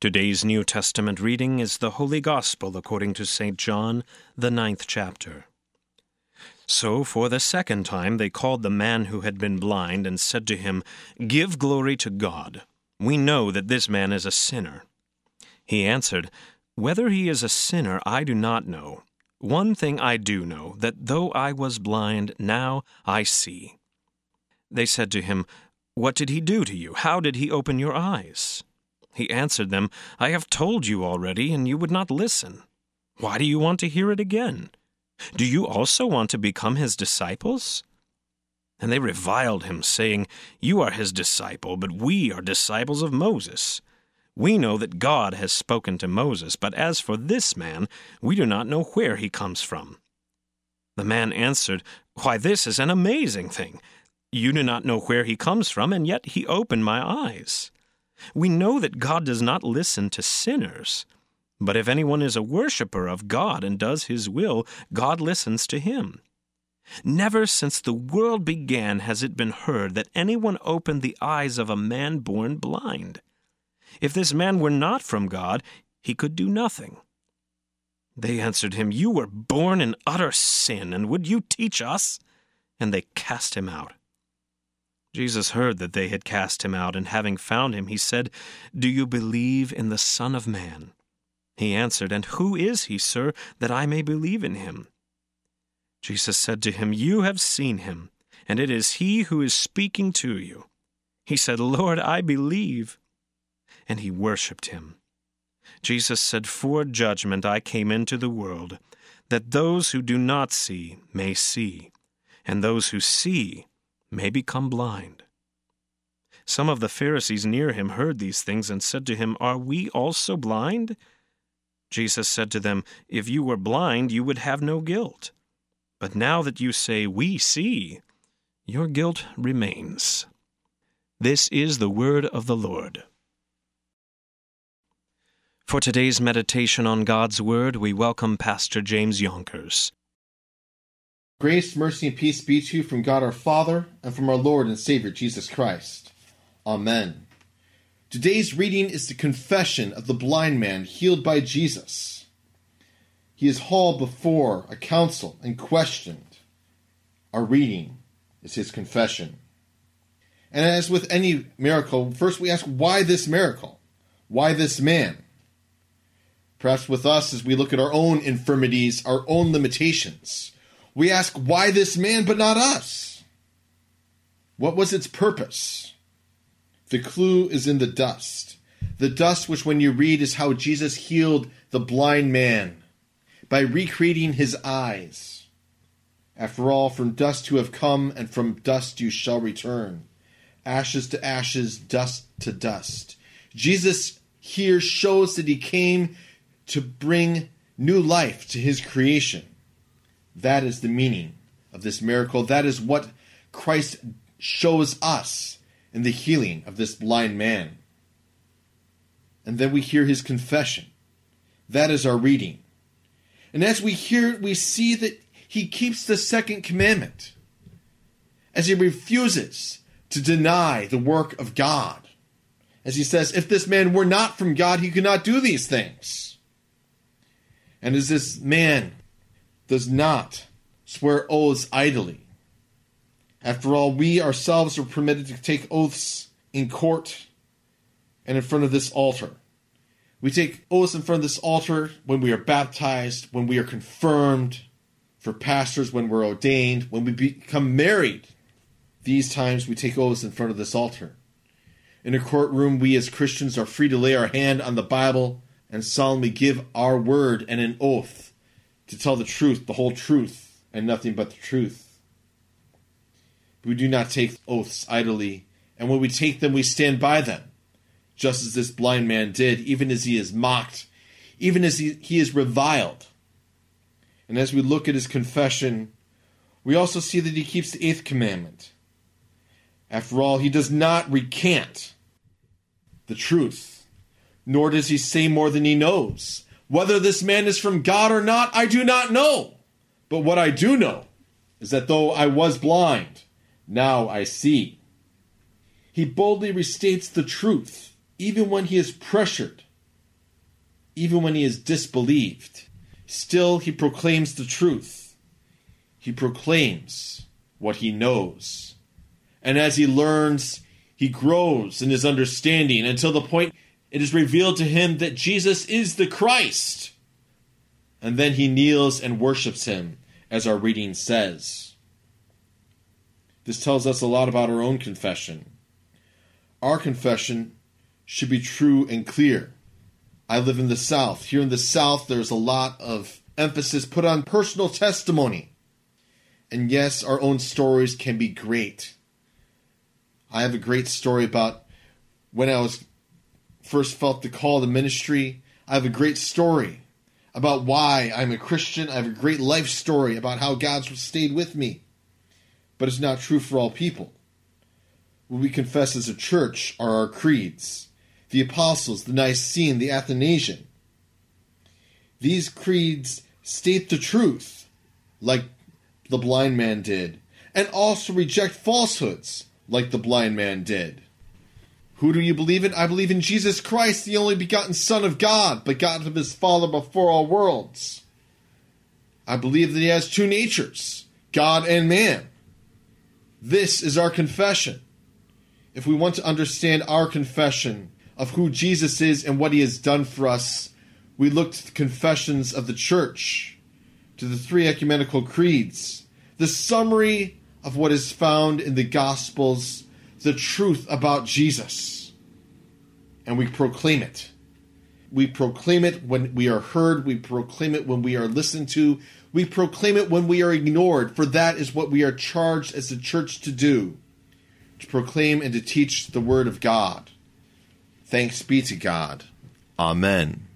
Today's New Testament reading is the Holy Gospel according to St. John, the ninth chapter. So, for the second time, they called the man who had been blind and said to him, Give glory to God. We know that this man is a sinner. He answered, Whether he is a sinner, I do not know. One thing I do know, that though I was blind, now I see. They said to him, What did he do to you? How did he open your eyes? He answered them, I have told you already, and you would not listen. Why do you want to hear it again? Do you also want to become his disciples? And they reviled him, saying, You are his disciple, but we are disciples of Moses. We know that God has spoken to Moses, but as for this man, we do not know where he comes from. The man answered, Why, this is an amazing thing. You do not know where he comes from, and yet he opened my eyes. We know that God does not listen to sinners. But if anyone is a worshiper of God and does his will, God listens to him. Never since the world began has it been heard that anyone opened the eyes of a man born blind. If this man were not from God, he could do nothing. They answered him, You were born in utter sin, and would you teach us? And they cast him out. Jesus heard that they had cast him out, and having found him, he said, Do you believe in the Son of Man? He answered, And who is he, sir, that I may believe in him? Jesus said to him, You have seen him, and it is he who is speaking to you. He said, Lord, I believe. And he worshipped him. Jesus said, For judgment I came into the world, that those who do not see may see, and those who see may become blind. Some of the Pharisees near him heard these things and said to him, Are we also blind? Jesus said to them, If you were blind, you would have no guilt. But now that you say, We see, your guilt remains. This is the word of the Lord. For today's meditation on God's Word, we welcome Pastor James Yonkers. Grace, mercy, and peace be to you from God our Father and from our Lord and Savior Jesus Christ. Amen. Today's reading is the confession of the blind man healed by Jesus. He is hauled before a council and questioned. Our reading is his confession. And as with any miracle, first we ask, why this miracle? Why this man? Perhaps with us, as we look at our own infirmities, our own limitations, we ask, why this man but not us? What was its purpose? The clue is in the dust. The dust, which when you read, is how Jesus healed the blind man by recreating his eyes. After all, from dust you have come, and from dust you shall return. Ashes to ashes, dust to dust. Jesus here shows that he came to bring new life to his creation. That is the meaning of this miracle. That is what Christ shows us in the healing of this blind man. And then we hear his confession. That is our reading. And as we hear it, we see that he keeps the second commandment as he refuses to deny the work of God. As he says, if this man were not from God, he could not do these things. And as this man does not swear oaths idly. After all, we ourselves are permitted to take oaths in court and in front of this altar. We take oaths in front of this altar when we are baptized, when we are confirmed, for pastors, when we're ordained, when we become married. These times we take oaths in front of this altar. In a courtroom, we as Christians are free to lay our hand on the Bible and solemnly give our word and an oath to tell the truth, the whole truth, and nothing but the truth. We do not take oaths idly, and when we take them, we stand by them, just as this blind man did, even as he is mocked, even as he, he is reviled. And as we look at his confession, we also see that he keeps the eighth commandment. After all, he does not recant the truth, nor does he say more than he knows. Whether this man is from God or not, I do not know. But what I do know is that though I was blind, now I see. He boldly restates the truth, even when he is pressured even when he is disbelieved, still he proclaims the truth. He proclaims what he knows. And as he learns, he grows in his understanding until the point it is revealed to him that Jesus is the Christ. And then he kneels and worships him, as our reading says. This tells us a lot about our own confession. Our confession should be true and clear. I live in the South. Here in the South, there's a lot of emphasis put on personal testimony. And yes, our own stories can be great. I have a great story about when I was first felt the call to ministry. I have a great story about why I'm a Christian. I have a great life story about how God's stayed with me. But it's not true for all people. What we confess as a church are our creeds the Apostles, the Nicene, the Athanasian. These creeds state the truth, like the blind man did, and also reject falsehoods, like the blind man did. Who do you believe in? I believe in Jesus Christ, the only begotten Son of God, begotten of his Father before all worlds. I believe that he has two natures, God and man. This is our confession. If we want to understand our confession of who Jesus is and what he has done for us, we look to the confessions of the church, to the three ecumenical creeds, the summary of what is found in the Gospels, the truth about Jesus. And we proclaim it. We proclaim it when we are heard. We proclaim it when we are listened to. We proclaim it when we are ignored, for that is what we are charged as the church to do to proclaim and to teach the Word of God. Thanks be to God. Amen.